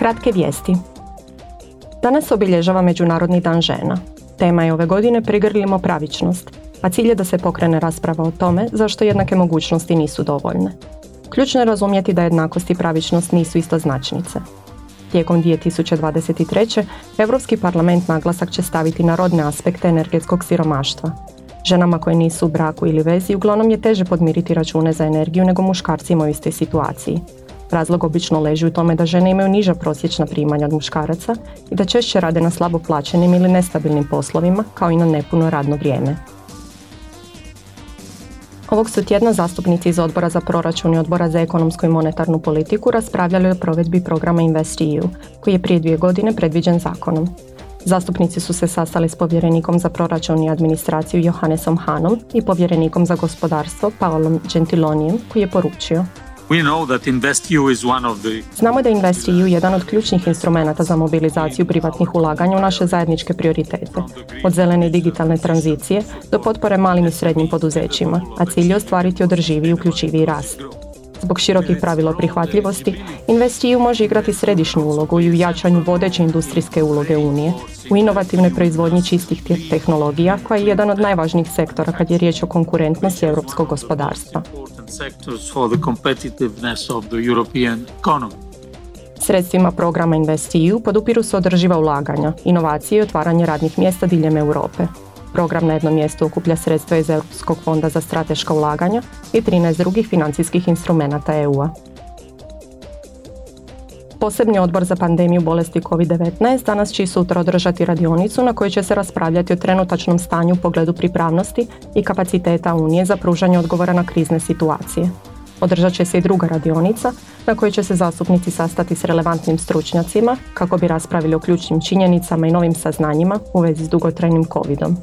Kratke vijesti. Danas obilježava Međunarodni dan žena. Tema je ove godine Prigrlimo pravičnost, a cilj je da se pokrene rasprava o tome zašto jednake mogućnosti nisu dovoljne. Ključno je razumjeti da jednakost i pravičnost nisu isto značnice. Tijekom 2023. Europski parlament naglasak će staviti na rodne aspekte energetskog siromaštva. Ženama koje nisu u braku ili vezi uglavnom je teže podmiriti račune za energiju nego muškarcima u istoj situaciji. Razlog obično leži u tome da žene imaju niža prosječna primanja od muškaraca i da češće rade na slabo plaćenim ili nestabilnim poslovima kao i na nepuno radno vrijeme. Ovog su tjedna zastupnici iz Odbora za proračun i Odbora za ekonomsku i monetarnu politiku raspravljali o provedbi programa InvestEU, koji je prije dvije godine predviđen zakonom. Zastupnici su se sastali s povjerenikom za proračun i administraciju Johannesom Hanom i povjerenikom za gospodarstvo Paolom Gentilonijem koji je poručio Znamo da je jedan od ključnih instrumenata za mobilizaciju privatnih ulaganja u naše zajedničke prioritete, od zelene digitalne tranzicije do potpore malim i srednjim poduzećima, a cilj je ostvariti održivi i uključiviji rast. Zbog širokih pravila prihvatljivosti, InvestEU može igrati središnju ulogu i u jačanju vodeće industrijske uloge Unije, u inovativnoj proizvodnji čistih tehnologija koja je jedan od najvažnijih sektora kad je riječ o konkurentnosti europskog gospodarstva. Sredstvima programa InvestEU podupiru se održiva ulaganja, inovacije i otvaranje radnih mjesta diljem Europe. Program na jednom mjestu okuplja sredstva iz Europskog fonda za strateška ulaganja i 13 drugih financijskih instrumenata EU-a. Posebni odbor za pandemiju bolesti COVID-19 danas će sutra održati radionicu na kojoj će se raspravljati o trenutačnom stanju u pogledu pripravnosti i kapaciteta Unije za pružanje odgovora na krizne situacije. Održat će se i druga radionica na kojoj će se zastupnici sastati s relevantnim stručnjacima kako bi raspravili o ključnim činjenicama i novim saznanjima u vezi s dugotrajnim covidom.